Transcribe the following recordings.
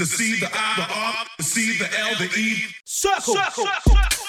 the C, the I, the R, the C, the L, the E. Circle. Circle. This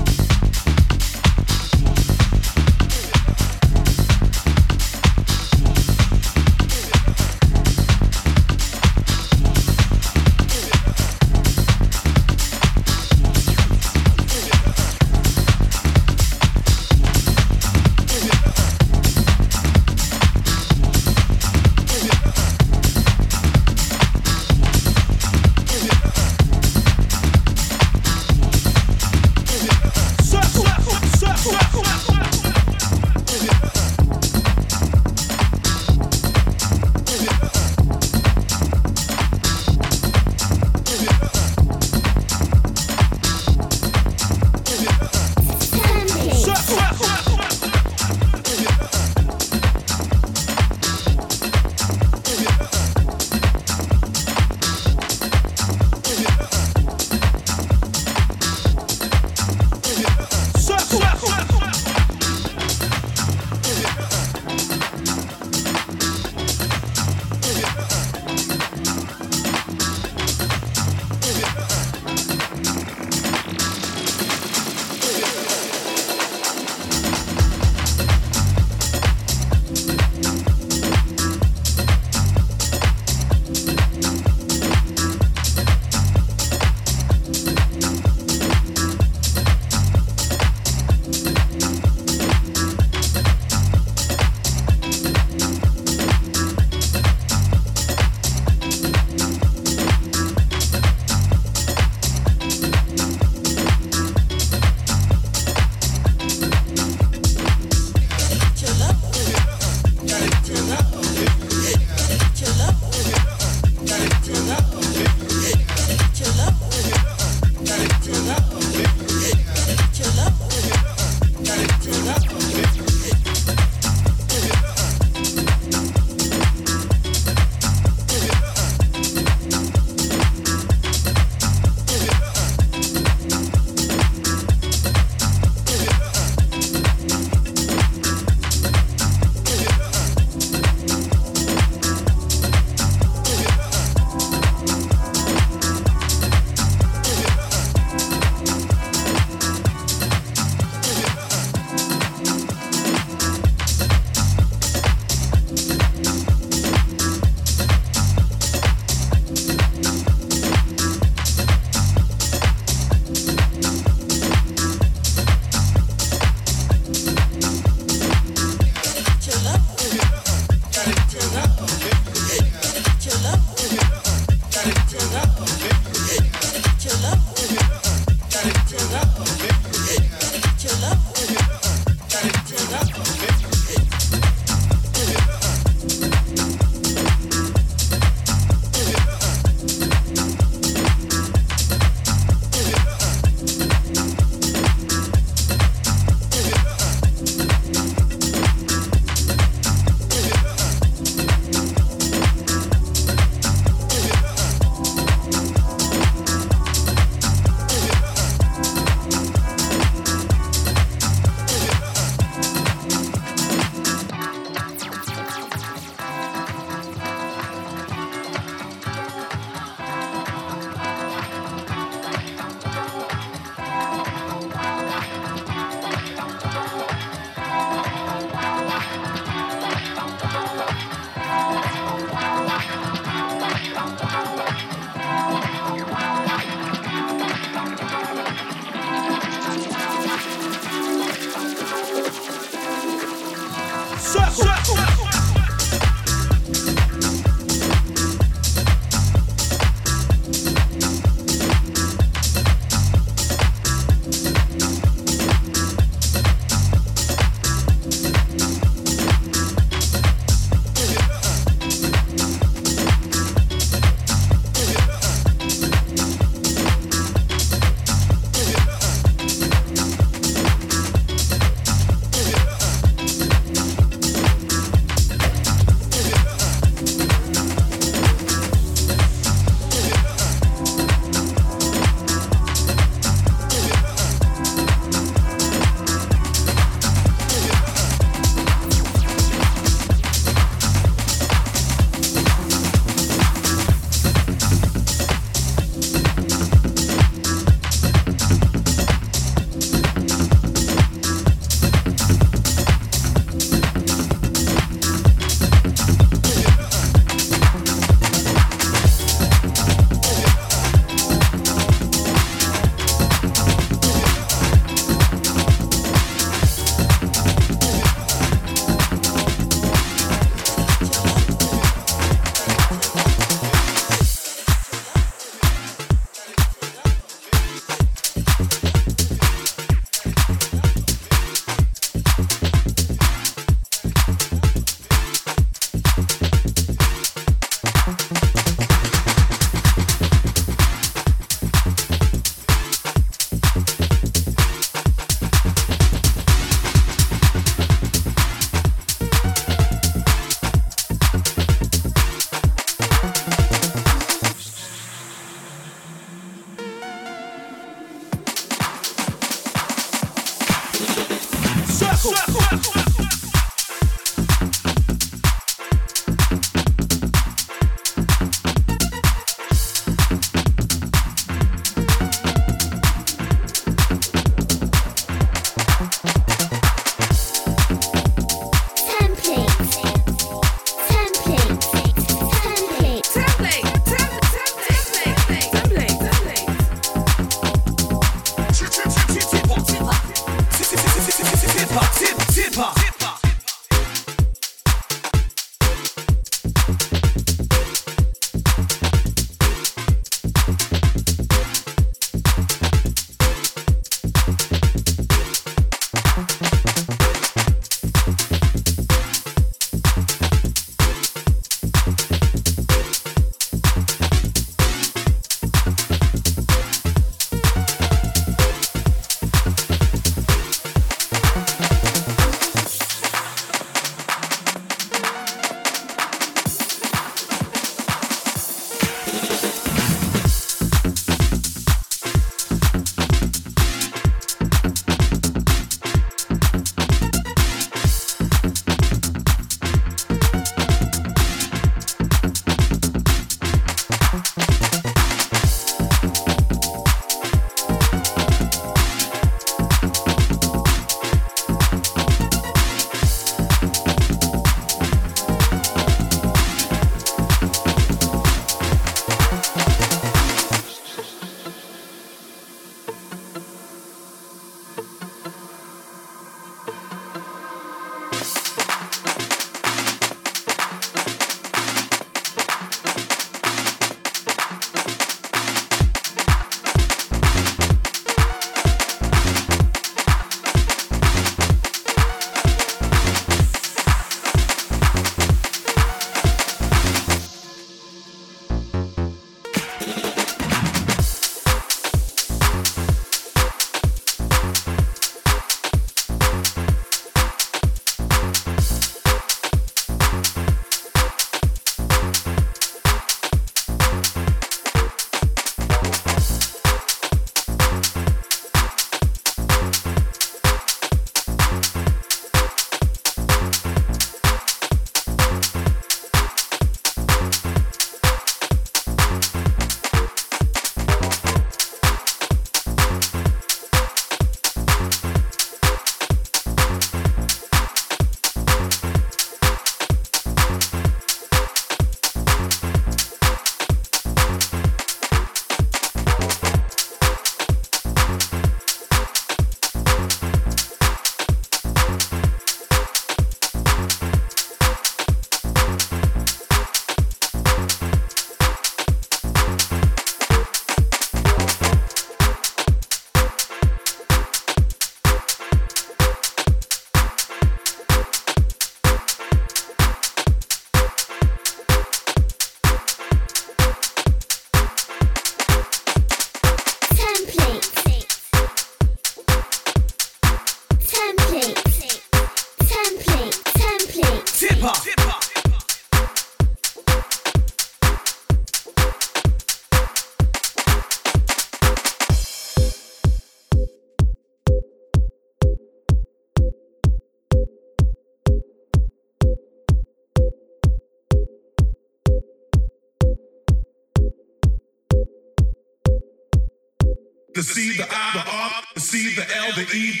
the C, the I, the R, the C, the L, the E.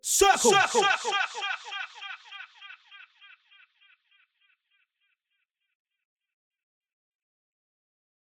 Circle. Circle. Circle.